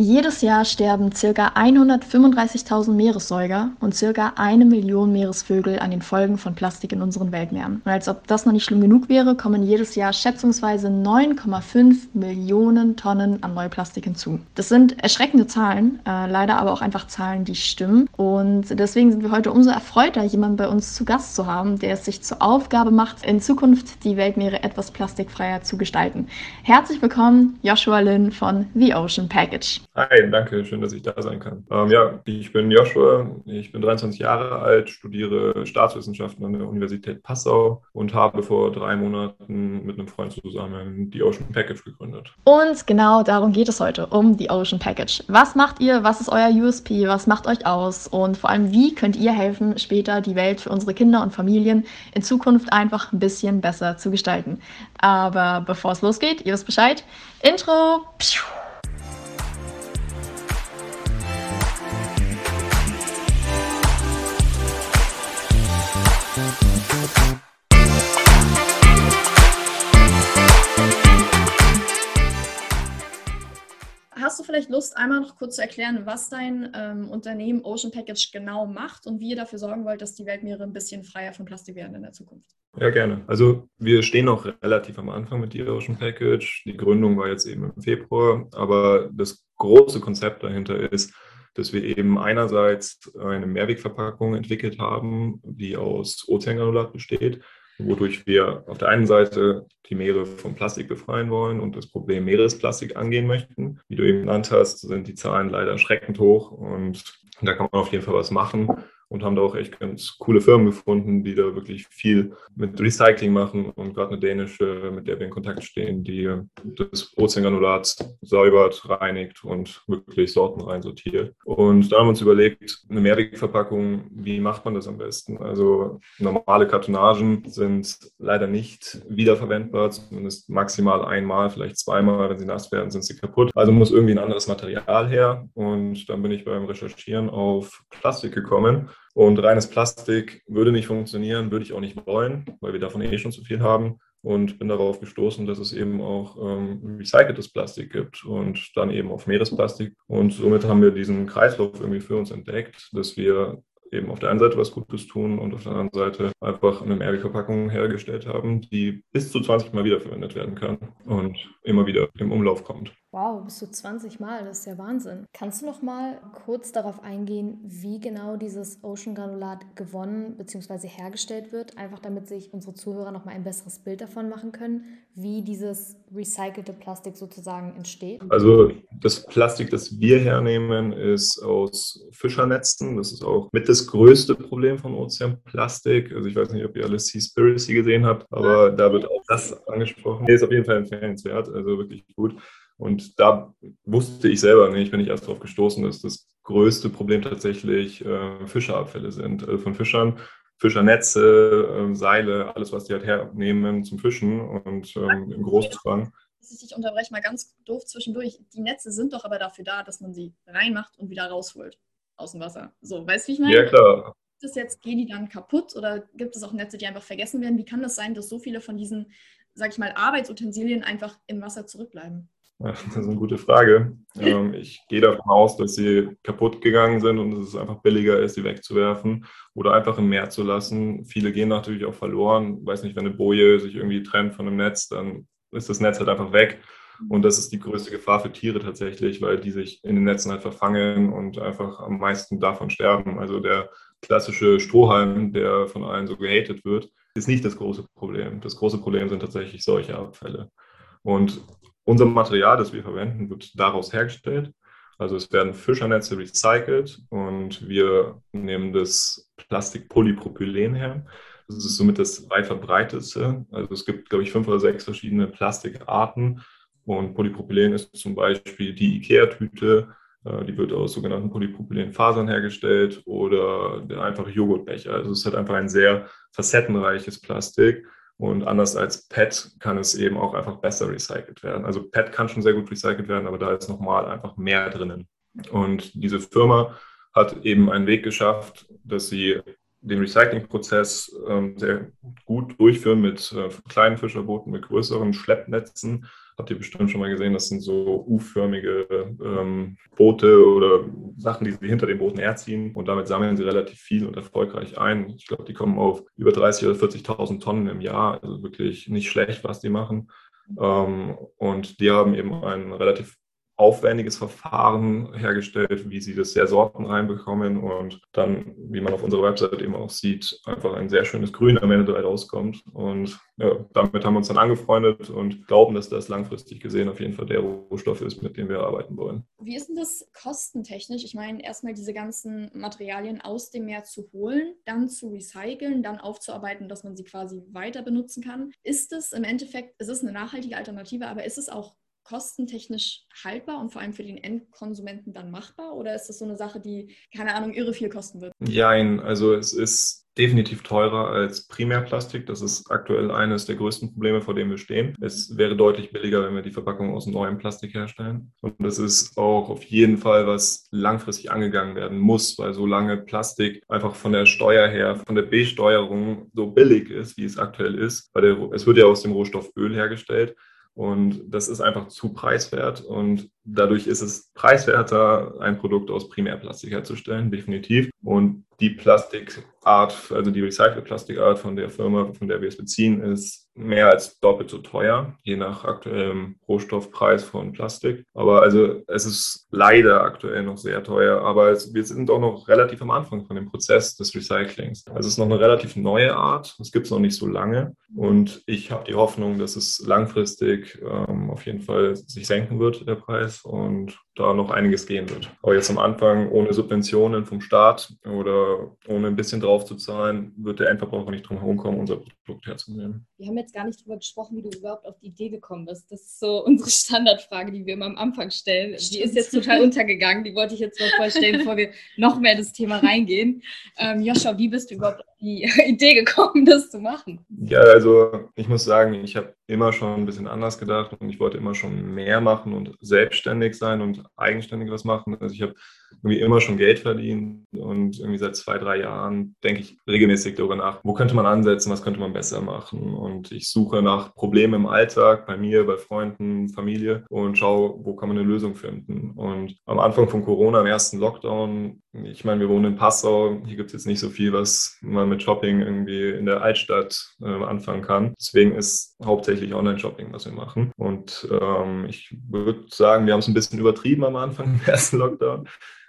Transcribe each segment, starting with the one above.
Jedes Jahr sterben ca. 135.000 Meeressäuger und ca. eine Million Meeresvögel an den Folgen von Plastik in unseren Weltmeeren. Und als ob das noch nicht schlimm genug wäre, kommen jedes Jahr schätzungsweise 9,5 Millionen Tonnen an Neuplastik hinzu. Das sind erschreckende Zahlen, äh, leider aber auch einfach Zahlen, die stimmen. Und deswegen sind wir heute umso erfreuter, jemanden bei uns zu Gast zu haben, der es sich zur Aufgabe macht, in Zukunft die Weltmeere etwas plastikfreier zu gestalten. Herzlich willkommen, Joshua Lin von The Ocean Package. Hi, danke, schön, dass ich da sein kann. Ähm, ja, ich bin Joshua, ich bin 23 Jahre alt, studiere Staatswissenschaften an der Universität Passau und habe vor drei Monaten mit einem Freund zusammen die Ocean Package gegründet. Und genau darum geht es heute, um die Ocean Package. Was macht ihr? Was ist euer USP? Was macht euch aus? Und vor allem, wie könnt ihr helfen, später die Welt für unsere Kinder und Familien in Zukunft einfach ein bisschen besser zu gestalten? Aber bevor es losgeht, ihr wisst Bescheid. Intro. Pschuh. Vielleicht Lust, einmal noch kurz zu erklären, was dein ähm, Unternehmen Ocean Package genau macht und wie ihr dafür sorgen wollt, dass die Weltmeere ein bisschen freier von Plastik werden in der Zukunft? Ja, gerne. Also wir stehen noch relativ am Anfang mit der Ocean Package. Die Gründung war jetzt eben im Februar, aber das große Konzept dahinter ist, dass wir eben einerseits eine Mehrwegverpackung entwickelt haben, die aus Ozeangranulat besteht wodurch wir auf der einen Seite die Meere vom Plastik befreien wollen und das Problem Meeresplastik angehen möchten. Wie du eben genannt hast, sind die Zahlen leider erschreckend hoch und da kann man auf jeden Fall was machen und haben da auch echt ganz coole Firmen gefunden, die da wirklich viel mit Recycling machen und gerade eine dänische, mit der wir in Kontakt stehen, die das Ozeangranulat säubert, reinigt und wirklich sortenrein sortiert. Und da haben wir uns überlegt, eine Mehrwegverpackung, wie macht man das am besten? Also normale Kartonagen sind leider nicht wiederverwendbar, zumindest maximal einmal, vielleicht zweimal, wenn sie nass werden, sind sie kaputt. Also muss irgendwie ein anderes Material her und dann bin ich beim Recherchieren auf Plastik gekommen und reines Plastik würde nicht funktionieren, würde ich auch nicht wollen, weil wir davon eh schon zu viel haben. Und bin darauf gestoßen, dass es eben auch ähm, recyceltes Plastik gibt und dann eben auf Meeresplastik. Und somit haben wir diesen Kreislauf irgendwie für uns entdeckt, dass wir eben auf der einen Seite was Gutes tun und auf der anderen Seite einfach eine Mehrwegverpackung hergestellt haben, die bis zu 20 Mal wiederverwendet werden kann und immer wieder im Umlauf kommt. Wow, bis zu 20 Mal, das ist ja Wahnsinn. Kannst du noch mal kurz darauf eingehen, wie genau dieses Ocean Granulat gewonnen bzw. hergestellt wird, einfach damit sich unsere Zuhörer noch mal ein besseres Bild davon machen können, wie dieses recycelte Plastik sozusagen entsteht? Also das Plastik, das wir hernehmen, ist aus Fischernetzen. Das ist auch mit das größte Problem von Ozeanplastik. Also ich weiß nicht, ob ihr alle Seaspiracy gesehen habt, aber da wird auch das angesprochen. Nee, ist auf jeden Fall empfehlenswert, also wirklich gut. Und da wusste ich selber nicht, wenn ich erst darauf gestoßen, dass das größte Problem tatsächlich äh, Fischerabfälle sind. Also von Fischern, Fischernetze, äh, Seile, alles, was die halt hernehmen zum Fischen und ähm, im Großfang. Ich unterbreche mal ganz doof zwischendurch. Die Netze sind doch aber dafür da, dass man sie reinmacht und wieder rausholt aus dem Wasser. So, weißt du, wie ich meine? Ja, klar. Gibt es jetzt, gehen die dann kaputt oder gibt es auch Netze, die einfach vergessen werden? Wie kann das sein, dass so viele von diesen, sag ich mal, Arbeitsutensilien einfach im Wasser zurückbleiben? Das ist eine gute Frage. Ähm, ich gehe davon aus, dass sie kaputt gegangen sind und dass es einfach billiger ist, sie wegzuwerfen oder einfach im Meer zu lassen. Viele gehen natürlich auch verloren. Ich weiß nicht, wenn eine Boje sich irgendwie trennt von einem Netz, dann ist das Netz halt einfach weg. Und das ist die größte Gefahr für Tiere tatsächlich, weil die sich in den Netzen halt verfangen und einfach am meisten davon sterben. Also der klassische Strohhalm, der von allen so gehatet wird, ist nicht das große Problem. Das große Problem sind tatsächlich solche Abfälle. Und unser Material, das wir verwenden, wird daraus hergestellt. Also es werden Fischernetze recycelt und wir nehmen das Plastikpolypropylen her. Das ist somit das weit verbreitetste. Also es gibt, glaube ich, fünf oder sechs verschiedene Plastikarten. Und Polypropylen ist zum Beispiel die IKEA-Tüte, äh, die wird aus sogenannten Polypropylenfasern hergestellt oder der einfache Joghurtbecher. Also es halt einfach ein sehr facettenreiches Plastik und anders als PET kann es eben auch einfach besser recycelt werden. Also PET kann schon sehr gut recycelt werden, aber da ist nochmal einfach mehr drinnen. Und diese Firma hat eben einen Weg geschafft, dass sie den Recyclingprozess ähm, sehr gut durchführen mit äh, kleinen Fischerbooten, mit größeren Schleppnetzen. habt ihr bestimmt schon mal gesehen, das sind so U-förmige ähm, Boote oder Sachen, die sie hinter den Booten herziehen und damit sammeln sie relativ viel und erfolgreich ein. Ich glaube, die kommen auf über 30.000 oder 40.000 Tonnen im Jahr, also wirklich nicht schlecht, was die machen. Ähm, und die haben eben ein relativ aufwendiges Verfahren hergestellt, wie sie das sehr sortenrein bekommen und dann, wie man auf unserer Website eben auch sieht, einfach ein sehr schönes Grün am Ende dabei rauskommt. Und ja, damit haben wir uns dann angefreundet und glauben, dass das langfristig gesehen auf jeden Fall der Rohstoff ist, mit dem wir arbeiten wollen. Wie ist denn das kostentechnisch? Ich meine, erstmal diese ganzen Materialien aus dem Meer zu holen, dann zu recyceln, dann aufzuarbeiten, dass man sie quasi weiter benutzen kann. Ist es im Endeffekt, es ist eine nachhaltige Alternative, aber ist es auch kostentechnisch haltbar und vor allem für den Endkonsumenten dann machbar? Oder ist das so eine Sache, die, keine Ahnung, irre viel kosten wird? Nein, also es ist definitiv teurer als Primärplastik. Das ist aktuell eines der größten Probleme, vor denen wir stehen. Es wäre deutlich billiger, wenn wir die Verpackung aus neuem Plastik herstellen. Und das ist auch auf jeden Fall, was langfristig angegangen werden muss, weil solange Plastik einfach von der Steuer her, von der Besteuerung so billig ist, wie es aktuell ist, weil der, es wird ja aus dem Rohstoff Öl hergestellt, und das ist einfach zu preiswert und dadurch ist es preiswerter, ein Produkt aus Primärplastik herzustellen, definitiv. Und die Plastikart, also die Recycle-Plastikart von der Firma, von der wir es beziehen, ist mehr als doppelt so teuer, je nach aktuellem Rohstoffpreis von Plastik. Aber also es ist leider aktuell noch sehr teuer, aber es, wir sind auch noch relativ am Anfang von dem Prozess des Recyclings. Also es ist noch eine relativ neue Art, es gibt es noch nicht so lange und ich habe die Hoffnung, dass es langfristig ähm, auf jeden Fall sich senken wird, der Preis und da noch einiges gehen wird. Aber jetzt am Anfang ohne Subventionen vom Staat oder ohne ein bisschen drauf zu zahlen, wird der Endverbraucher nicht drum herum kommen, unser Produkt herzunehmen. Wir haben jetzt gar nicht darüber gesprochen, wie du überhaupt auf die Idee gekommen bist. Das ist so unsere Standardfrage, die wir immer am Anfang stellen. Stimmt. Die ist jetzt total untergegangen. Die wollte ich jetzt mal vorstellen, bevor wir noch mehr in das Thema reingehen. Ähm, Joscha, wie bist du überhaupt auf die Idee gekommen, das zu machen? Ja, also ich muss sagen, ich habe immer schon ein bisschen anders gedacht und ich wollte immer schon mehr machen und selbstständig sein und eigenständig was machen. Also ich habe irgendwie immer schon Geld verdient und irgendwie seit zwei, drei Jahren denke ich regelmäßig darüber nach, wo könnte man ansetzen, was könnte man besser machen. Und ich suche nach Problemen im Alltag, bei mir, bei Freunden, Familie und schaue, wo kann man eine Lösung finden. Und am Anfang von Corona, im ersten Lockdown, ich meine, wir wohnen in Passau, hier gibt es jetzt nicht so viel, was man mit Shopping irgendwie in der Altstadt äh, anfangen kann. Deswegen ist hauptsächlich Online-Shopping, was wir machen. Und ähm, ich würde sagen, wir haben es ein bisschen übertrieben am Anfang im ersten Lockdown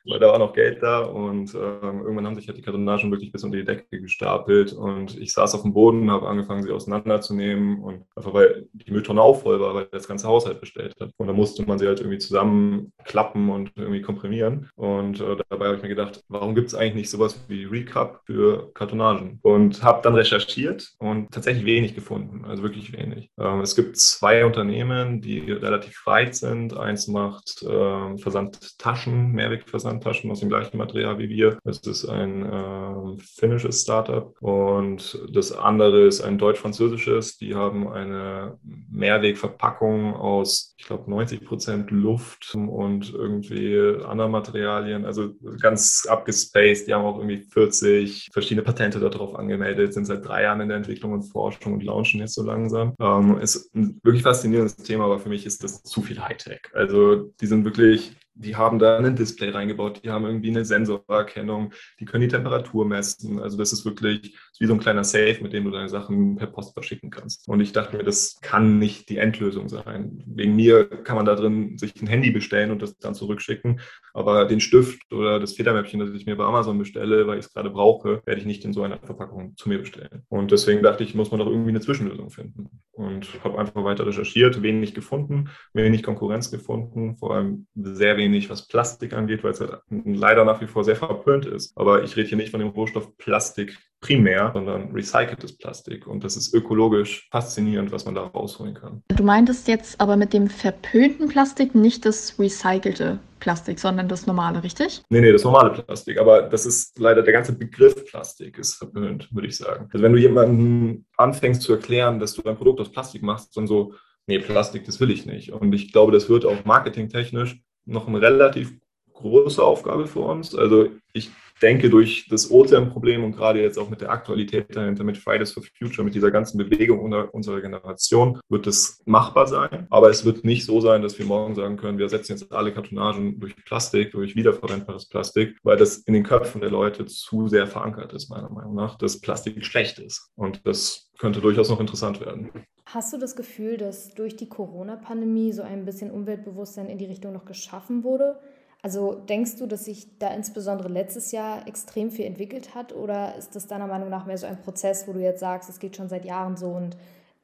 weil da war noch Geld da und ähm, irgendwann haben sich halt die Kartonagen wirklich bis unter die Decke gestapelt und ich saß auf dem Boden, habe angefangen, sie auseinanderzunehmen und einfach weil die Mülltonne auch voll war, weil das ganze Haushalt bestellt hat. Und da musste man sie halt irgendwie zusammenklappen und irgendwie komprimieren. Und äh, dabei habe ich mir gedacht, warum gibt es eigentlich nicht sowas wie Recap für Kartonagen? Und habe dann recherchiert und tatsächlich wenig gefunden, also wirklich wenig. Ähm, es gibt zwei Unternehmen, die relativ weit sind. Eins macht äh, Versandtaschen, Mehrwegversand Handtaschen aus dem gleichen Material wie wir. Es ist ein äh, finnisches Startup und das andere ist ein deutsch-französisches. Die haben eine Mehrwegverpackung aus, ich glaube, 90 Prozent Luft und irgendwie anderen Materialien. Also ganz abgespaced. Die haben auch irgendwie 40 verschiedene Patente darauf angemeldet, sind seit drei Jahren in der Entwicklung und Forschung und launchen jetzt so langsam. Ähm, ist ein wirklich faszinierendes Thema, aber für mich ist das zu viel Hightech. Also die sind wirklich die haben da ein Display reingebaut, die haben irgendwie eine Sensorerkennung, die können die Temperatur messen. Also das ist wirklich wie so ein kleiner Safe, mit dem du deine Sachen per Post verschicken kannst. Und ich dachte mir, das kann nicht die Endlösung sein. Wegen mir kann man da drin sich ein Handy bestellen und das dann zurückschicken. Aber den Stift oder das Federmäppchen, das ich mir bei Amazon bestelle, weil ich es gerade brauche, werde ich nicht in so einer Verpackung zu mir bestellen. Und deswegen dachte ich, muss man doch irgendwie eine Zwischenlösung finden. Und habe einfach weiter recherchiert, wenig gefunden, wenig Konkurrenz gefunden, vor allem sehr wenig wenig, was Plastik angeht, weil es halt leider nach wie vor sehr verpönt ist. Aber ich rede hier nicht von dem Rohstoff Plastik primär, sondern recyceltes Plastik. Und das ist ökologisch faszinierend, was man da rausholen kann. Du meintest jetzt aber mit dem verpönten Plastik nicht das recycelte Plastik, sondern das normale, richtig? Nee, nee, das normale Plastik. Aber das ist leider der ganze Begriff Plastik ist verpönt, würde ich sagen. Also wenn du jemandem anfängst zu erklären, dass du ein Produkt aus Plastik machst, dann so, nee, Plastik, das will ich nicht. Und ich glaube, das wird auch marketingtechnisch noch eine relativ große Aufgabe für uns. Also ich denke, durch das Ozeanproblem und gerade jetzt auch mit der Aktualität dahinter, mit Fridays for Future, mit dieser ganzen Bewegung unserer Generation, wird es machbar sein. Aber es wird nicht so sein, dass wir morgen sagen können, wir setzen jetzt alle Kartonagen durch Plastik, durch wiederverwendbares Plastik, weil das in den Köpfen der Leute zu sehr verankert ist, meiner Meinung nach, dass Plastik schlecht ist. Und das könnte durchaus noch interessant werden. Hast du das Gefühl, dass durch die Corona-Pandemie so ein bisschen Umweltbewusstsein in die Richtung noch geschaffen wurde? Also denkst du, dass sich da insbesondere letztes Jahr extrem viel entwickelt hat oder ist das deiner Meinung nach mehr so ein Prozess, wo du jetzt sagst, es geht schon seit Jahren so und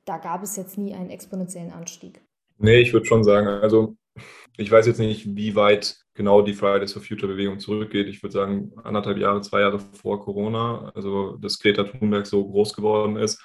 da gab es jetzt nie einen exponentiellen Anstieg? Nee, ich würde schon sagen, also ich weiß jetzt nicht, wie weit genau die Fridays for Future Bewegung zurückgeht. Ich würde sagen, anderthalb Jahre, zwei Jahre vor Corona, also dass Greta Thunberg so groß geworden ist.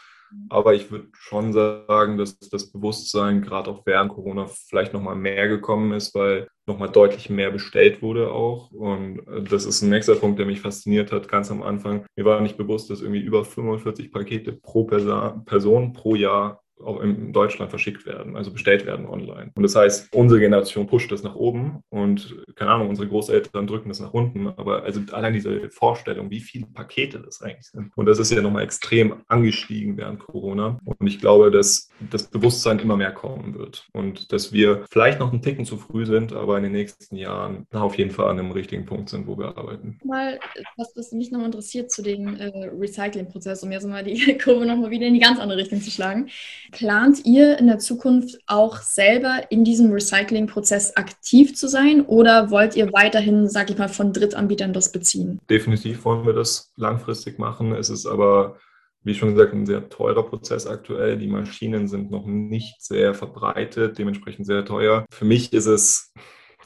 Aber ich würde schon sagen, dass das Bewusstsein gerade auch während Corona vielleicht nochmal mehr gekommen ist, weil nochmal deutlich mehr bestellt wurde auch. Und das ist ein nächster Punkt, der mich fasziniert hat, ganz am Anfang. Mir war nicht bewusst, dass irgendwie über 45 Pakete pro Person pro Jahr auch in Deutschland verschickt werden, also bestellt werden online. Und das heißt, unsere Generation pusht das nach oben und keine Ahnung, unsere Großeltern drücken das nach unten. Aber also allein diese Vorstellung, wie viele Pakete das eigentlich sind. Und das ist ja nochmal extrem angestiegen während Corona. Und ich glaube, dass das Bewusstsein immer mehr kommen wird und dass wir vielleicht noch einen Ticken zu früh sind, aber in den nächsten Jahren auf jeden Fall an einem richtigen Punkt sind, wo wir arbeiten. Mal, was, was mich noch interessiert zu dem äh, Recycling-Prozess, um jetzt mal die Kurve nochmal wieder in die ganz andere Richtung zu schlagen. Plant ihr in der Zukunft auch selber in diesem Recycling-Prozess aktiv zu sein oder wollt ihr weiterhin, sag ich mal, von Drittanbietern das beziehen? Definitiv wollen wir das langfristig machen. Es ist aber, wie schon gesagt, ein sehr teurer Prozess aktuell. Die Maschinen sind noch nicht sehr verbreitet, dementsprechend sehr teuer. Für mich ist es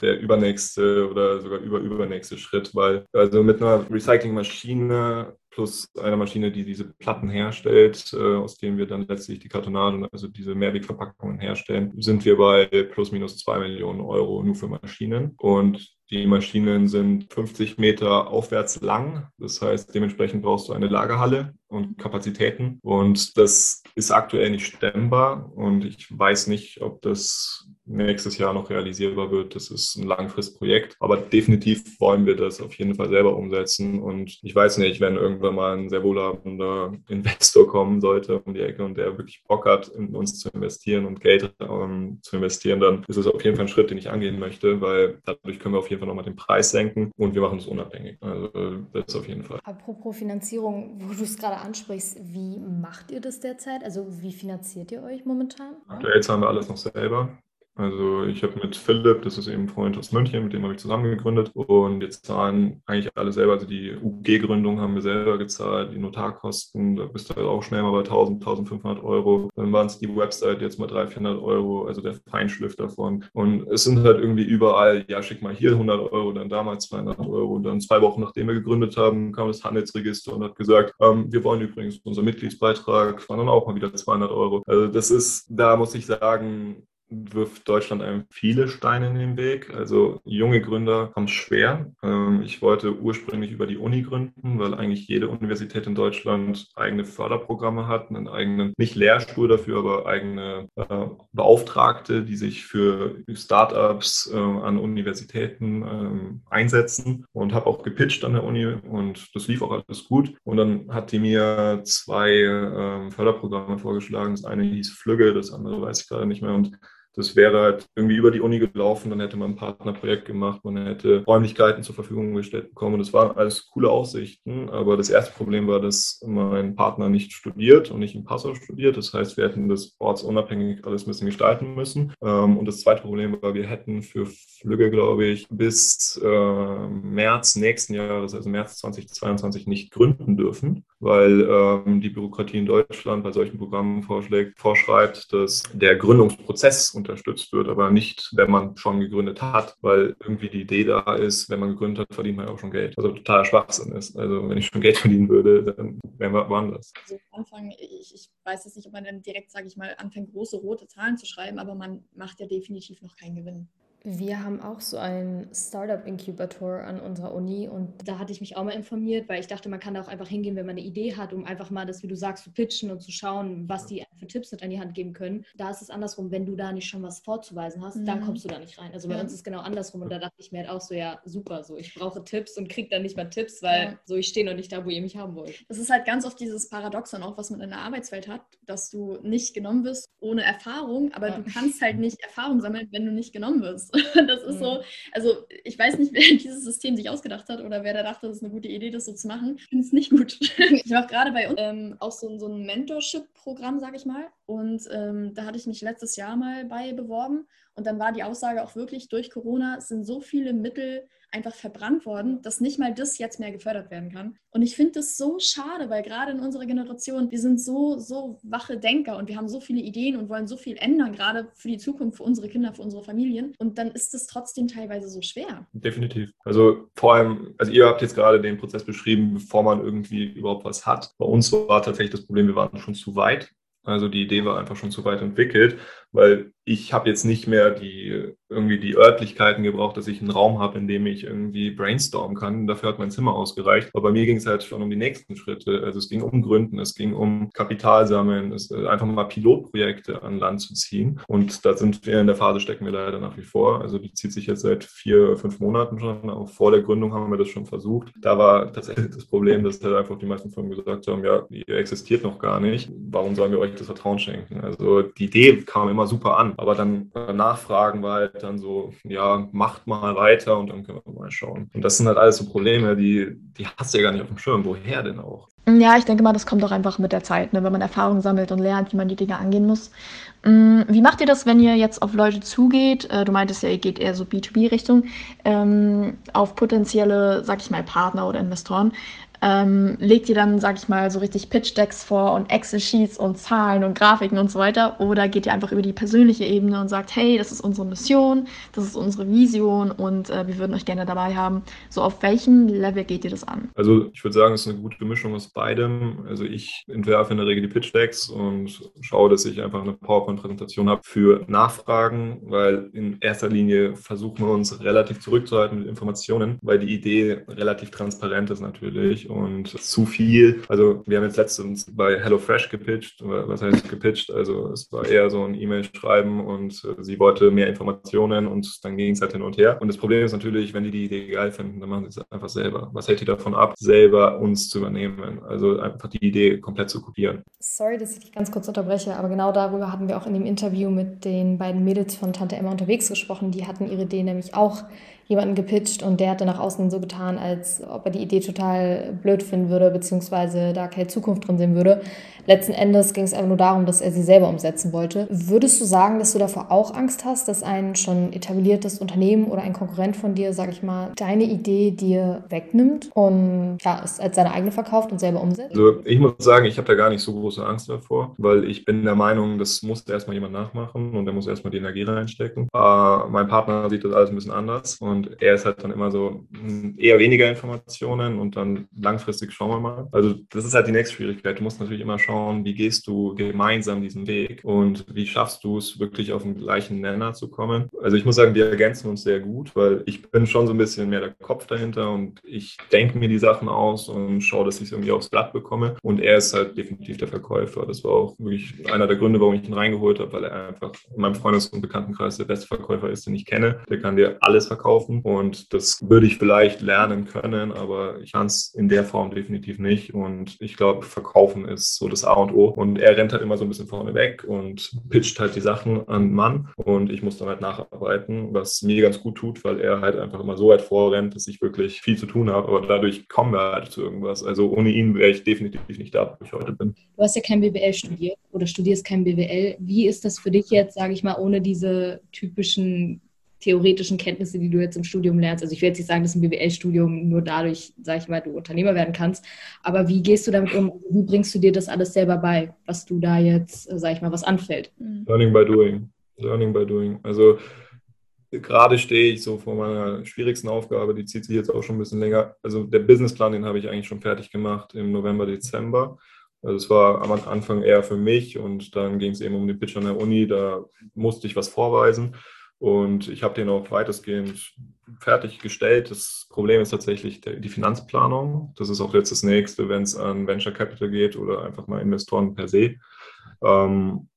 der übernächste oder sogar überübernächste Schritt, weil also mit einer Recyclingmaschine plus einer Maschine, die diese Platten herstellt, äh, aus denen wir dann letztlich die Kartonagen, also diese Mehrwegverpackungen herstellen, sind wir bei plus minus zwei Millionen Euro nur für Maschinen. Und die Maschinen sind 50 Meter aufwärts lang. Das heißt, dementsprechend brauchst du eine Lagerhalle und Kapazitäten. Und das ist aktuell nicht stemmbar. Und ich weiß nicht, ob das nächstes Jahr noch realisierbar wird. Das ist ein Langfristprojekt. Aber definitiv wollen wir das auf jeden Fall selber umsetzen. Und ich weiß nicht, wenn irgendwann mal ein sehr wohlhabender Investor kommen sollte um die Ecke und der wirklich Bock hat, in uns zu investieren und Geld um, zu investieren, dann ist es auf jeden Fall ein Schritt, den ich angehen möchte, weil dadurch können wir auf jeden Fall nochmal den Preis senken und wir machen es unabhängig. Also das ist auf jeden Fall. Apropos Finanzierung, wo du es gerade ansprichst, wie macht ihr das derzeit? Also wie finanziert ihr euch momentan? Aktuell zahlen wir alles noch selber. Also ich habe mit Philipp, das ist eben ein Freund aus München, mit dem habe ich zusammen gegründet und wir zahlen eigentlich alle selber. Also die UG-Gründung haben wir selber gezahlt, die Notarkosten, da bist du halt auch schnell mal bei 1000, 1500 Euro. Dann waren es die Website jetzt mal 300, 400 Euro, also der Feinschliff davon. Und es sind halt irgendwie überall, ja schick mal hier 100 Euro, dann damals 200 Euro. Und dann zwei Wochen nachdem wir gegründet haben, kam das Handelsregister und hat gesagt, ähm, wir wollen übrigens unser Mitgliedsbeitrag, waren dann auch mal wieder 200 Euro. Also das ist, da muss ich sagen, wirft Deutschland einem viele Steine in den Weg. Also junge Gründer haben es schwer. Ähm, ich wollte ursprünglich über die Uni gründen, weil eigentlich jede Universität in Deutschland eigene Förderprogramme hat, einen eigenen, nicht Lehrstuhl dafür, aber eigene äh, Beauftragte, die sich für Startups äh, an Universitäten ähm, einsetzen und habe auch gepitcht an der Uni und das lief auch alles gut. Und dann hat die mir zwei ähm, Förderprogramme vorgeschlagen. Das eine hieß Flügge, das andere weiß ich gerade nicht mehr. Und das wäre halt irgendwie über die Uni gelaufen, dann hätte man ein Partnerprojekt gemacht, man hätte Räumlichkeiten zur Verfügung gestellt bekommen. Und das waren alles coole Aussichten. Aber das erste Problem war, dass mein Partner nicht studiert und nicht in Passau studiert. Das heißt, wir hätten das ortsunabhängig alles ein bisschen gestalten müssen. Ähm, und das zweite Problem war, wir hätten für Flügge, glaube ich, bis äh, März nächsten Jahres, also März 2022, nicht gründen dürfen, weil ähm, die Bürokratie in Deutschland bei solchen Programmen vorschlägt, vorschreibt, dass der Gründungsprozess unterstützt wird, aber nicht, wenn man schon gegründet hat, weil irgendwie die Idee da ist, wenn man gegründet hat, verdient man ja auch schon Geld. Also totaler Schwachsinn ist. Also wenn ich schon Geld verdienen würde, dann wären wir woanders. Also am Anfang, ich, ich weiß jetzt nicht, ob man dann direkt, sage ich mal, anfängt, große rote Zahlen zu schreiben, aber man macht ja definitiv noch keinen Gewinn. Wir haben auch so einen Startup-Inkubator an unserer Uni und da hatte ich mich auch mal informiert, weil ich dachte, man kann da auch einfach hingehen, wenn man eine Idee hat, um einfach mal das, wie du sagst, zu pitchen und zu schauen, was die für Tipps mit an die Hand geben können. Da ist es andersrum, wenn du da nicht schon was vorzuweisen hast, mhm. dann kommst du da nicht rein. Also bei ja. uns ist es genau andersrum und da dachte ich mir halt auch so, ja, super, so ich brauche Tipps und kriege dann nicht mal Tipps, weil ja. so ich stehe noch nicht da, wo ihr mich haben wollt. Das ist halt ganz oft dieses Paradoxon auch, was man in der Arbeitswelt hat, dass du nicht genommen wirst ohne Erfahrung, aber ja. du kannst halt nicht Erfahrung sammeln, wenn du nicht genommen wirst. Das ist mhm. so, also ich weiß nicht, wer dieses System sich ausgedacht hat oder wer da dachte, das ist eine gute Idee, das so zu machen. Ich finde es nicht gut. Ich mache gerade bei uns ähm, auch so, so ein Mentorship-Programm, sage ich mal. Und ähm, da hatte ich mich letztes Jahr mal bei beworben. Und dann war die Aussage auch wirklich, durch Corona sind so viele Mittel einfach verbrannt worden, dass nicht mal das jetzt mehr gefördert werden kann. Und ich finde das so schade, weil gerade in unserer Generation, wir sind so, so wache Denker und wir haben so viele Ideen und wollen so viel ändern, gerade für die Zukunft, für unsere Kinder, für unsere Familien. Und dann ist es trotzdem teilweise so schwer. Definitiv. Also vor allem, also ihr habt jetzt gerade den Prozess beschrieben, bevor man irgendwie überhaupt was hat. Bei uns war tatsächlich das Problem, wir waren schon zu weit. Also die Idee war einfach schon zu weit entwickelt, weil ich habe jetzt nicht mehr die irgendwie die Örtlichkeiten gebraucht, dass ich einen Raum habe, in dem ich irgendwie brainstormen kann. Dafür hat mein Zimmer ausgereicht. Aber bei mir ging es halt schon um die nächsten Schritte. Also es ging um Gründen, es ging um Kapital sammeln, es, äh, einfach mal Pilotprojekte an Land zu ziehen. Und da sind wir in der Phase, stecken wir leider nach wie vor. Also die zieht sich jetzt seit vier, fünf Monaten schon. Auch vor der Gründung haben wir das schon versucht. Da war tatsächlich das Problem, dass halt einfach die meisten Firmen gesagt haben, ja, ihr existiert noch gar nicht. Warum sollen wir euch das Vertrauen schenken? Also die Idee kam immer super an, aber dann Nachfragen war halt dann so, ja, macht mal weiter und dann können wir mal schauen. Und das sind halt alles so Probleme, die, die hast du ja gar nicht auf dem Schirm. Woher denn auch? Ja, ich denke mal, das kommt auch einfach mit der Zeit, ne? wenn man Erfahrung sammelt und lernt, wie man die Dinge angehen muss. Mm, wie macht ihr das, wenn ihr jetzt auf Leute zugeht? Äh, du meintest ja, ihr geht eher so B2B-Richtung, ähm, auf potenzielle, sag ich mal, Partner oder Investoren ähm, legt ihr dann, sag ich mal, so richtig Pitch-Decks vor und Excel-Sheets und Zahlen und Grafiken und so weiter? Oder geht ihr einfach über die persönliche Ebene und sagt, hey, das ist unsere Mission, das ist unsere Vision und äh, wir würden euch gerne dabei haben? So, auf welchem Level geht ihr das an? Also, ich würde sagen, es ist eine gute Mischung aus beidem. Also, ich entwerfe in der Regel die Pitch-Decks und schaue, dass ich einfach eine PowerPoint-Präsentation habe für Nachfragen, weil in erster Linie versuchen wir uns relativ zurückzuhalten mit Informationen, weil die Idee relativ transparent ist natürlich zu viel. Also wir haben jetzt letztens bei HelloFresh gepitcht. Was heißt gepitcht? Also es war eher so ein E-Mail schreiben und äh, sie wollte mehr Informationen und dann ging es halt hin und her. Und das Problem ist natürlich, wenn die die Idee geil finden, dann machen sie es einfach selber. Was hält die davon ab, selber uns zu übernehmen? Also einfach die Idee komplett zu kopieren. Sorry, dass ich dich ganz kurz unterbreche, aber genau darüber hatten wir auch in dem Interview mit den beiden Mädels von Tante Emma unterwegs gesprochen. Die hatten ihre Idee nämlich auch jemanden gepitcht und der hatte nach außen so getan, als ob er die Idee total blöd finden würde, beziehungsweise da keine Zukunft drin sehen würde. Letzten Endes ging es einfach nur darum, dass er sie selber umsetzen wollte. Würdest du sagen, dass du davor auch Angst hast, dass ein schon etabliertes Unternehmen oder ein Konkurrent von dir, sag ich mal, deine Idee dir wegnimmt und ja, es als seine eigene verkauft und selber umsetzt? Also ich muss sagen, ich habe da gar nicht so große Angst davor, weil ich bin der Meinung, das muss erstmal jemand nachmachen und der muss erstmal die Energie reinstecken. Uh, mein Partner sieht das alles ein bisschen anders und er ist halt dann immer so hm, eher weniger Informationen und dann langfristig schauen wir mal. Also das ist halt die nächste Schwierigkeit. Du musst natürlich immer schauen, schauen, wie gehst du gemeinsam diesen Weg und wie schaffst du es, wirklich auf den gleichen Nenner zu kommen. Also ich muss sagen, wir ergänzen uns sehr gut, weil ich bin schon so ein bisschen mehr der Kopf dahinter und ich denke mir die Sachen aus und schaue, dass ich es irgendwie aufs Blatt bekomme. Und er ist halt definitiv der Verkäufer. Das war auch wirklich einer der Gründe, warum ich ihn reingeholt habe, weil er einfach in meinem Freundes- und Bekanntenkreis der beste Verkäufer ist, den ich kenne. Der kann dir alles verkaufen und das würde ich vielleicht lernen können, aber ich kann es in der Form definitiv nicht. Und ich glaube, verkaufen ist so das A und O. Und er rennt halt immer so ein bisschen vorne weg und pitcht halt die Sachen an den Mann. Und ich muss dann halt nacharbeiten, was mir ganz gut tut, weil er halt einfach immer so weit vorrennt, dass ich wirklich viel zu tun habe. Aber dadurch kommen wir halt zu irgendwas. Also ohne ihn wäre ich definitiv nicht da, wo ich heute bin. Du hast ja kein BWL studiert oder studierst kein BWL. Wie ist das für dich jetzt, sage ich mal, ohne diese typischen theoretischen Kenntnisse, die du jetzt im Studium lernst. Also ich will jetzt nicht sagen, dass ein BWL-Studium nur dadurch, sage ich mal, du Unternehmer werden kannst. Aber wie gehst du damit um? Wie bringst du dir das alles selber bei, was du da jetzt, äh, sage ich mal, was anfällt? Mhm. Learning by doing. Learning by doing. Also gerade stehe ich so vor meiner schwierigsten Aufgabe, die zieht sich jetzt auch schon ein bisschen länger. Also der Businessplan, den habe ich eigentlich schon fertig gemacht im November, Dezember. Also es war am Anfang eher für mich und dann ging es eben um den Pitch an der Uni, da musste ich was vorweisen. Und ich habe den auch weitestgehend fertiggestellt. Das Problem ist tatsächlich die Finanzplanung. Das ist auch jetzt das nächste, wenn es an Venture Capital geht oder einfach mal Investoren per se. Ähm,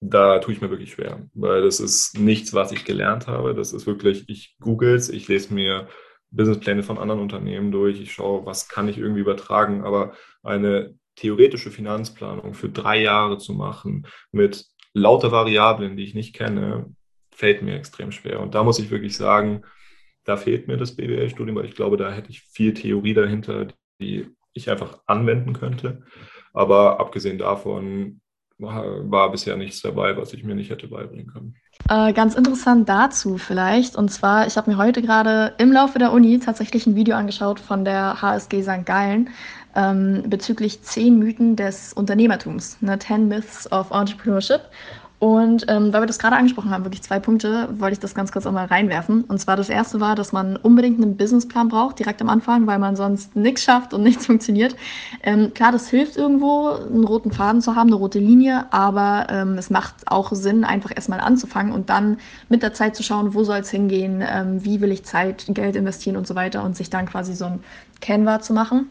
da tue ich mir wirklich schwer, weil das ist nichts, was ich gelernt habe. Das ist wirklich, ich google es, ich lese mir Businesspläne von anderen Unternehmen durch, ich schaue, was kann ich irgendwie übertragen, aber eine theoretische Finanzplanung für drei Jahre zu machen mit lauter Variablen, die ich nicht kenne, fällt mir extrem schwer. Und da muss ich wirklich sagen, da fehlt mir das BWL-Studium, weil ich glaube, da hätte ich viel Theorie dahinter, die ich einfach anwenden könnte. Aber abgesehen davon war bisher nichts dabei, was ich mir nicht hätte beibringen können. Äh, ganz interessant dazu vielleicht. Und zwar, ich habe mir heute gerade im Laufe der Uni tatsächlich ein Video angeschaut von der HSG St. Gallen ähm, bezüglich zehn Mythen des Unternehmertums, ne, 10 Myths of Entrepreneurship. Und ähm, weil wir das gerade angesprochen haben, wirklich zwei Punkte, wollte ich das ganz kurz einmal reinwerfen. Und zwar das erste war, dass man unbedingt einen Businessplan braucht, direkt am Anfang, weil man sonst nichts schafft und nichts funktioniert. Ähm, klar, das hilft irgendwo, einen roten Faden zu haben, eine rote Linie, aber ähm, es macht auch Sinn, einfach erstmal anzufangen und dann mit der Zeit zu schauen, wo soll es hingehen, ähm, wie will ich Zeit, Geld investieren und so weiter und sich dann quasi so ein Canva zu machen.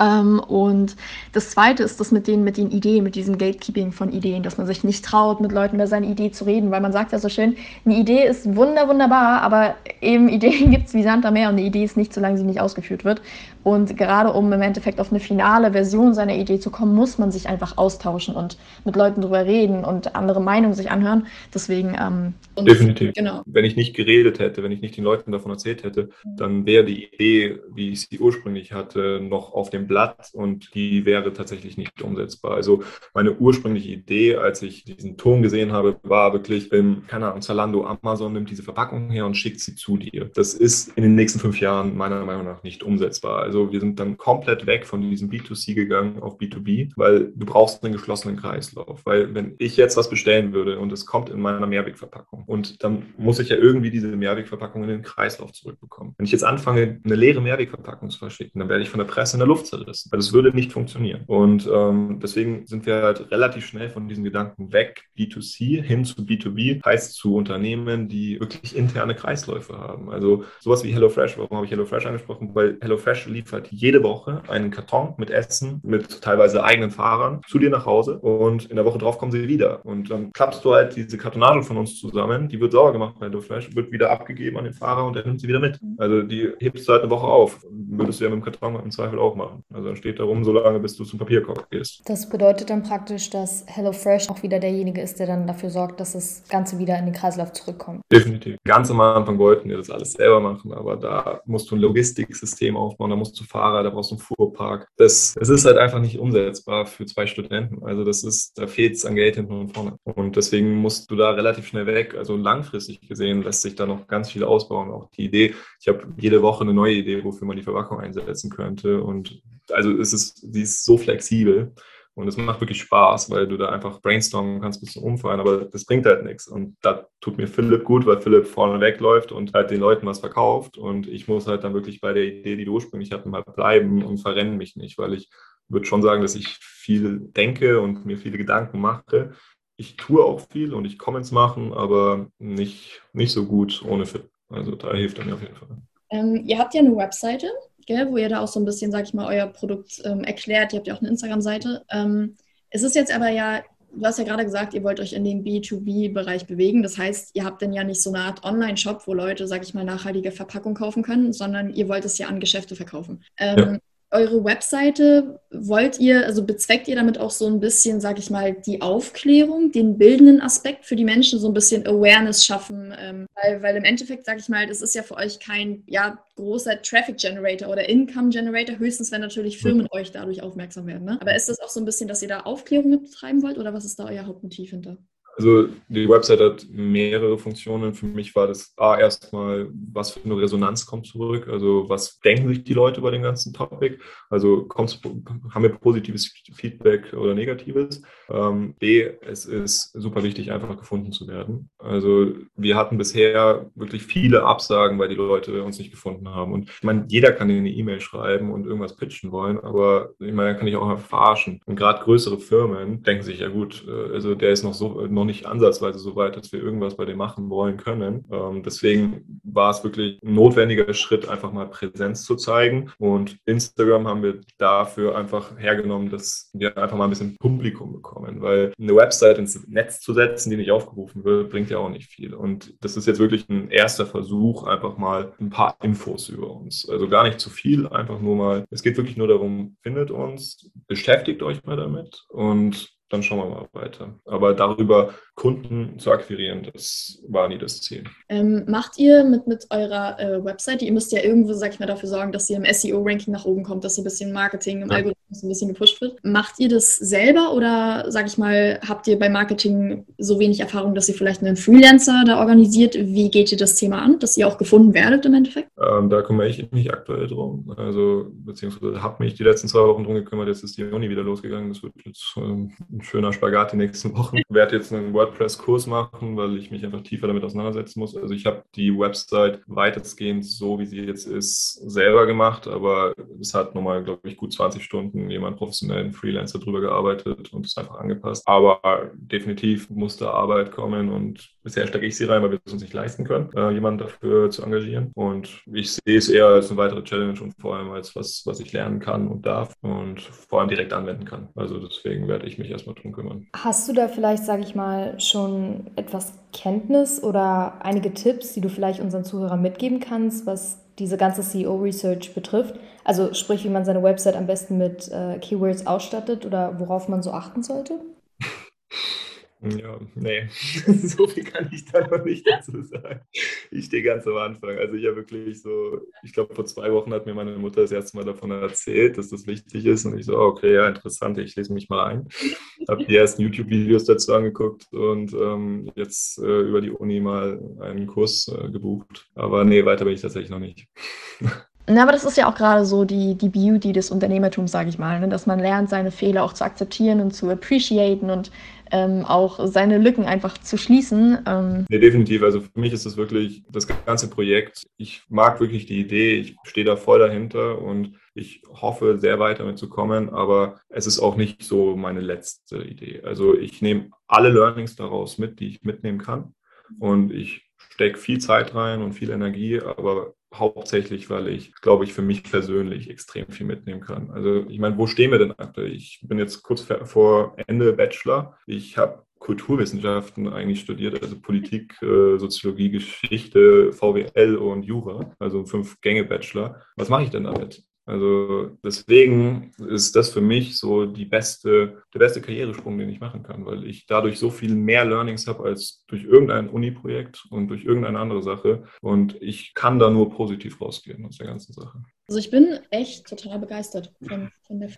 Ähm, und das Zweite ist das mit den, mit den Ideen, mit diesem Gatekeeping von Ideen, dass man sich nicht traut, mit Leuten über seine Idee zu reden, weil man sagt ja so schön, eine Idee ist wunder, wunderbar, aber eben Ideen gibt es wie Sand am Meer und eine Idee ist nicht, solange sie nicht ausgeführt wird. Und gerade um im Endeffekt auf eine finale Version seiner Idee zu kommen, muss man sich einfach austauschen und mit Leuten drüber reden und andere Meinungen sich anhören. Deswegen. Ähm, Definitiv. Genau. Wenn ich nicht geredet hätte, wenn ich nicht den Leuten davon erzählt hätte, dann wäre die Idee, wie ich sie ursprünglich hatte, noch auf dem Blatt und die wäre tatsächlich nicht umsetzbar. Also meine ursprüngliche Idee, als ich diesen Ton gesehen habe, war wirklich, ähm, keine Ahnung, Zalando, Amazon nimmt diese Verpackung her und schickt sie zu dir. Das ist in den nächsten fünf Jahren meiner Meinung nach nicht umsetzbar. Also wir sind dann komplett weg von diesem B2C gegangen auf B2B, weil du brauchst einen geschlossenen Kreislauf. Weil wenn ich jetzt was bestellen würde und es kommt in meiner Mehrwegverpackung und dann muss ich ja irgendwie diese Mehrwegverpackung in den Kreislauf zurückbekommen. Wenn ich jetzt anfange, eine leere Mehrwegverpackung zu verschicken, dann werde ich von der Presse in der Luft zerrissen. Weil das würde nicht funktionieren. Und ähm, deswegen sind wir halt relativ schnell von diesen Gedanken weg, B2C hin zu B2B, heißt zu Unternehmen, die wirklich interne Kreisläufe haben. Also sowas wie HelloFresh. Warum habe ich HelloFresh angesprochen? Weil HelloFresh liefert jede Woche einen Karton mit Essen, mit teilweise eigenen Fahrern zu dir nach Hause und in der Woche drauf kommen sie wieder. Und dann klappst du halt diese Kartonage von uns zusammen, die wird sauber gemacht bei HelloFresh, wird wieder abgegeben an den Fahrer und er nimmt sie wieder mit. Also die hebst du halt eine Woche auf. Würdest du ja mit dem Karton im Zweifel auch machen. Also dann steht da rum, so lange, bis du zum Papierkorb gehst. Das bedeutet dann praktisch, dass HelloFresh auch wieder derjenige ist, der dann dafür sorgt, dass das Ganze wieder in den Kreislauf zurückkommt. Definitiv. Ganz am Anfang wollten wir das alles selber machen, aber da musst du ein Logistiksystem aufbauen, da musst du Fahrer, da brauchst du einen Fuhrpark. Das, das ist halt einfach nicht umsetzbar für zwei Studenten. Also das ist, da fehlt es an Geld hinten und vorne. Und deswegen musst du da relativ schnell weg. Also langfristig gesehen lässt sich da noch ganz viel ausbauen. Auch die Idee, ich habe jede Woche eine neue Idee, wofür man die Verpackung einsetzen könnte. Und also es ist, sie ist so flexibel. Und es macht wirklich Spaß, weil du da einfach brainstormen kannst bis zum Umfallen, aber das bringt halt nichts. Und da tut mir Philipp gut, weil Philipp vorne wegläuft und halt den Leuten was verkauft. Und ich muss halt dann wirklich bei der Idee, die du ursprünglich hatten, mal bleiben und verrenne mich nicht, weil ich würde schon sagen, dass ich viel denke und mir viele Gedanken mache. Ich tue auch viel und ich komme ins Machen, aber nicht, nicht so gut ohne Philipp. Also da hilft er mir auf jeden Fall. Ähm, ihr habt ja eine Webseite gell, wo ihr da auch so ein bisschen, sag ich mal, euer Produkt ähm, erklärt. Ihr habt ja auch eine Instagram-Seite. Ähm, es ist jetzt aber ja, du hast ja gerade gesagt, ihr wollt euch in den B2B-Bereich bewegen. Das heißt, ihr habt dann ja nicht so eine Art Online-Shop, wo Leute, sag ich mal, nachhaltige Verpackung kaufen können, sondern ihr wollt es ja an Geschäfte verkaufen. Ähm, ja eure Webseite, wollt ihr, also bezweckt ihr damit auch so ein bisschen, sag ich mal, die Aufklärung, den bildenden Aspekt für die Menschen, so ein bisschen Awareness schaffen? Ähm, weil, weil im Endeffekt, sag ich mal, das ist ja für euch kein ja, großer Traffic Generator oder Income Generator, höchstens wenn natürlich Firmen mhm. euch dadurch aufmerksam werden. Ne? Aber ist das auch so ein bisschen, dass ihr da Aufklärung mit betreiben wollt oder was ist da euer Hauptmotiv hinter? Also die Website hat mehrere Funktionen. Für mich war das A erstmal, was für eine Resonanz kommt zurück. Also was denken sich die Leute über den ganzen Topic? Also kommt's, haben wir positives Feedback oder negatives? Ähm, B, es ist super wichtig, einfach gefunden zu werden. Also wir hatten bisher wirklich viele Absagen, weil die Leute uns nicht gefunden haben. Und ich meine, jeder kann eine E-Mail schreiben und irgendwas pitchen wollen, aber ich meine, da kann ich auch mal verarschen. Und gerade größere Firmen denken sich, ja gut, äh, also der ist noch so noch nicht ansatzweise so weit, dass wir irgendwas bei dem machen wollen können. Ähm, deswegen war es wirklich ein notwendiger Schritt, einfach mal Präsenz zu zeigen. Und Instagram haben wir dafür einfach hergenommen, dass wir einfach mal ein bisschen Publikum bekommen, weil eine Website ins Netz zu setzen, die nicht aufgerufen wird, bringt ja auch nicht viel. Und das ist jetzt wirklich ein erster Versuch, einfach mal ein paar Infos über uns. Also gar nicht zu viel, einfach nur mal, es geht wirklich nur darum, findet uns, beschäftigt euch mal damit und dann schauen wir mal weiter. Aber darüber Kunden zu akquirieren, das war nie das Ziel. Ähm, macht ihr mit, mit eurer äh, Website, ihr müsst ja irgendwo, sag ich mal, dafür sorgen, dass ihr im SEO-Ranking nach oben kommt, dass ihr ein bisschen Marketing im ja. Algorithmus ein bisschen gepusht wird. Macht ihr das selber oder, sag ich mal, habt ihr bei Marketing so wenig Erfahrung, dass ihr vielleicht einen Freelancer da organisiert? Wie geht ihr das Thema an, dass ihr auch gefunden werdet im Endeffekt? Ähm, da kümmere ich mich aktuell drum. Also, beziehungsweise habe mich die letzten zwei Wochen drum gekümmert. Jetzt ist die Uni wieder losgegangen. Das wird jetzt ähm, ein schöner Spagat die nächsten Wochen. Ich werde jetzt einen WordPress-Kurs machen, weil ich mich einfach tiefer damit auseinandersetzen muss. Also ich habe die Website weitestgehend so, wie sie jetzt ist, selber gemacht, aber es hat nochmal, glaube ich, gut 20 Stunden jemand professionellen Freelancer drüber gearbeitet und es einfach angepasst. Aber definitiv musste Arbeit kommen und bisher stecke ich sie rein, weil wir es uns nicht leisten können, äh, jemanden dafür zu engagieren. Und ich sehe es eher als eine weitere Challenge und vor allem als was, was ich lernen kann und darf und vor allem direkt anwenden kann. Also deswegen werde ich mich erstmal drum kümmern. Hast du da vielleicht, sage ich mal, schon etwas Kenntnis oder einige Tipps, die du vielleicht unseren Zuhörern mitgeben kannst, was diese ganze CEO-Research betrifft? Also sprich, wie man seine Website am besten mit äh, Keywords ausstattet oder worauf man so achten sollte? Ja, nee, so viel kann ich da noch nicht dazu sagen. Ich stehe ganz am Anfang. Also ich habe wirklich so, ich glaube vor zwei Wochen hat mir meine Mutter das erste Mal davon erzählt, dass das wichtig ist und ich so, okay, ja, interessant, ich lese mich mal ein. Habe die ersten YouTube-Videos dazu angeguckt und ähm, jetzt äh, über die Uni mal einen Kurs äh, gebucht. Aber nee, weiter bin ich tatsächlich noch nicht. Na, aber das ist ja auch gerade so die, die Beauty des Unternehmertums, sage ich mal, ne? dass man lernt, seine Fehler auch zu akzeptieren und zu appreciaten und ähm, auch seine Lücken einfach zu schließen. Ähm. Nee, definitiv. Also für mich ist das wirklich das ganze Projekt. Ich mag wirklich die Idee, ich stehe da voll dahinter und ich hoffe, sehr weit damit zu kommen, aber es ist auch nicht so meine letzte Idee. Also ich nehme alle Learnings daraus mit, die ich mitnehmen kann und ich stecke viel Zeit rein und viel Energie, aber hauptsächlich, weil ich, glaube ich, für mich persönlich extrem viel mitnehmen kann. Also ich meine, wo stehen wir denn aktuell? Ich bin jetzt kurz vor Ende Bachelor. Ich habe Kulturwissenschaften eigentlich studiert, also Politik, äh, Soziologie, Geschichte, VWL und Jura, also fünf Gänge Bachelor. Was mache ich denn damit? Also deswegen ist das für mich so die beste, der beste Karrieresprung, den ich machen kann, weil ich dadurch so viel mehr Learnings habe als durch irgendein Uni-Projekt und durch irgendeine andere Sache. Und ich kann da nur positiv rausgehen aus der ganzen Sache. Also ich bin echt total begeistert von, von der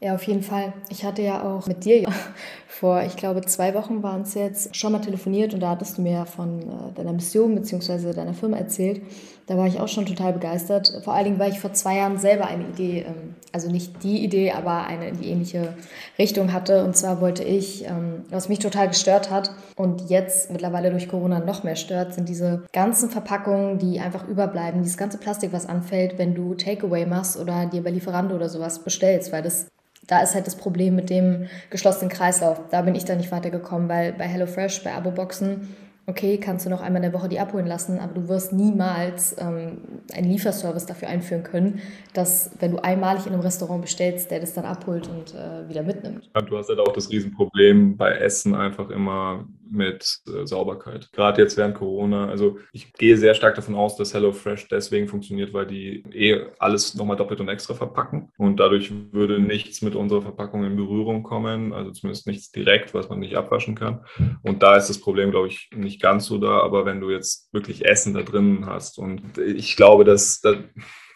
ja, auf jeden Fall. Ich hatte ja auch mit dir vor, ich glaube, zwei Wochen waren es jetzt, schon mal telefoniert und da hattest du mir von äh, deiner Mission bzw. deiner Firma erzählt. Da war ich auch schon total begeistert. Vor allen Dingen, weil ich vor zwei Jahren selber eine Idee, ähm, also nicht die Idee, aber eine in die ähnliche Richtung hatte. Und zwar wollte ich, ähm, was mich total gestört hat und jetzt mittlerweile durch Corona noch mehr stört, sind diese ganzen Verpackungen, die einfach überbleiben, dieses ganze Plastik, was anfällt, wenn du Takeaway machst oder dir bei Lieferando oder sowas bestellst, weil das da ist halt das Problem mit dem geschlossenen Kreislauf. Da bin ich dann nicht weitergekommen, weil bei HelloFresh, bei Abo-Boxen, okay, kannst du noch einmal in der Woche die abholen lassen, aber du wirst niemals ähm, einen Lieferservice dafür einführen können, dass, wenn du einmalig in einem Restaurant bestellst, der das dann abholt und äh, wieder mitnimmt. Du hast halt auch das Riesenproblem bei Essen einfach immer mit äh, Sauberkeit. Gerade jetzt während Corona. Also ich gehe sehr stark davon aus, dass HelloFresh deswegen funktioniert, weil die eh alles nochmal doppelt und extra verpacken. Und dadurch würde nichts mit unserer Verpackung in Berührung kommen, also zumindest nichts direkt, was man nicht abwaschen kann. Und da ist das Problem, glaube ich, nicht ganz so da. Aber wenn du jetzt wirklich Essen da drin hast und ich glaube, dass, dass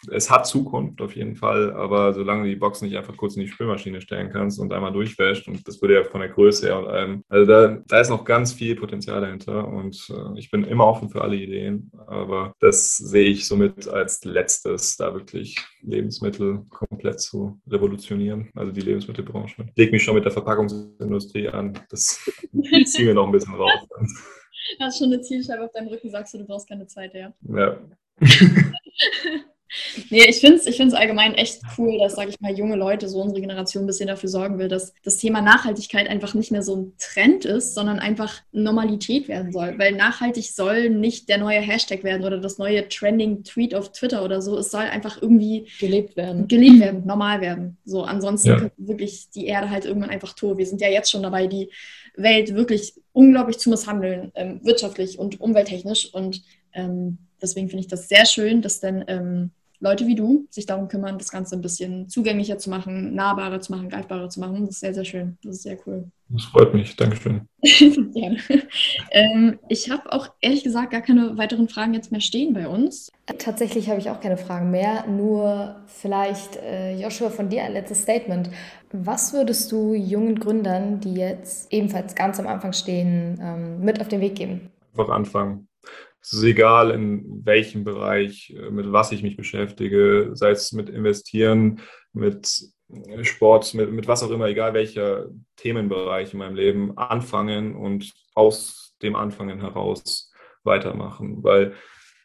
es hat Zukunft auf jeden Fall, aber solange du die Box nicht einfach kurz in die Spülmaschine stellen kannst und einmal durchwäscht, und das würde ja von der Größe her und allem, also da, da ist noch ganz viel Potenzial dahinter und äh, ich bin immer offen für alle Ideen, aber das sehe ich somit als letztes, da wirklich Lebensmittel komplett zu revolutionieren, also die Lebensmittelbranche. Ich lege mich schon mit der Verpackungsindustrie an, das ziehen wir noch ein bisschen raus. Du hast schon eine Zielscheibe auf deinem Rücken, sagst du, du brauchst keine zweite, ja? Ja. Nee, ich finde es ich find's allgemein echt cool, dass, sage ich mal, junge Leute, so unsere Generation, ein bisschen dafür sorgen will, dass das Thema Nachhaltigkeit einfach nicht mehr so ein Trend ist, sondern einfach Normalität werden soll. Weil nachhaltig soll nicht der neue Hashtag werden oder das neue Trending-Tweet auf Twitter oder so. Es soll einfach irgendwie gelebt werden. Gelebt werden, normal werden. So, ansonsten ja. könnte wirklich die Erde halt irgendwann einfach tot. Wir sind ja jetzt schon dabei, die Welt wirklich unglaublich zu misshandeln, ähm, wirtschaftlich und umwelttechnisch. Und ähm, deswegen finde ich das sehr schön, dass dann ähm, Leute wie du sich darum kümmern, das Ganze ein bisschen zugänglicher zu machen, nahbarer zu machen, greifbarer zu machen. Das ist sehr, sehr schön. Das ist sehr cool. Das freut mich. Dankeschön. ja. ähm, ich habe auch ehrlich gesagt gar keine weiteren Fragen jetzt mehr stehen bei uns. Tatsächlich habe ich auch keine Fragen mehr. Nur vielleicht, äh, Joshua, von dir ein letztes Statement. Was würdest du jungen Gründern, die jetzt ebenfalls ganz am Anfang stehen, ähm, mit auf den Weg geben? Einfach anfangen es ist egal, in welchem Bereich, äh, mit was ich mich beschäftige, sei es mit Investieren, mit äh, Sport, mit, mit was auch immer, egal welcher Themenbereich in meinem Leben, anfangen und aus dem Anfangen heraus weitermachen. Weil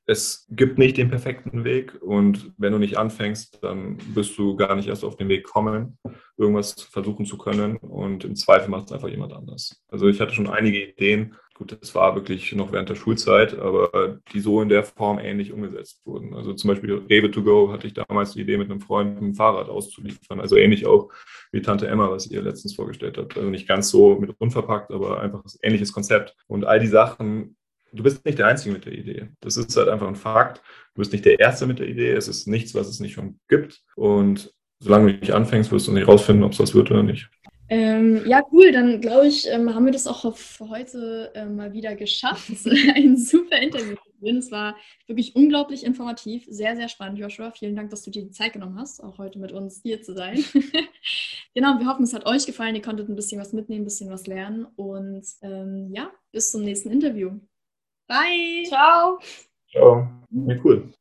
es gibt nicht den perfekten Weg und wenn du nicht anfängst, dann bist du gar nicht erst auf den Weg kommen, irgendwas versuchen zu können und im Zweifel macht es einfach jemand anders. Also ich hatte schon einige Ideen, gut, das war wirklich noch während der Schulzeit, aber die so in der Form ähnlich umgesetzt wurden. Also zum Beispiel Rewe to go hatte ich damals die Idee, mit einem Freund ein Fahrrad auszuliefern. Also ähnlich auch wie Tante Emma, was ihr letztens vorgestellt habt. Also nicht ganz so mit unverpackt, aber einfach ein ähnliches Konzept. Und all die Sachen du bist nicht der Einzige mit der Idee. Das ist halt einfach ein Fakt. Du bist nicht der Erste mit der Idee. Es ist nichts, was es nicht schon gibt. Und solange du nicht anfängst, wirst du nicht rausfinden, ob es was wird oder nicht. Ähm, ja, cool. Dann glaube ich, ähm, haben wir das auch für heute äh, mal wieder geschafft. Ein super Interview. Es war wirklich unglaublich informativ, sehr, sehr spannend, Joshua. Vielen Dank, dass du dir die Zeit genommen hast, auch heute mit uns hier zu sein. genau, wir hoffen, es hat euch gefallen. Ihr konntet ein bisschen was mitnehmen, ein bisschen was lernen. Und ähm, ja, bis zum nächsten Interview. Bye. Ciao. Ciao. Ja, cool.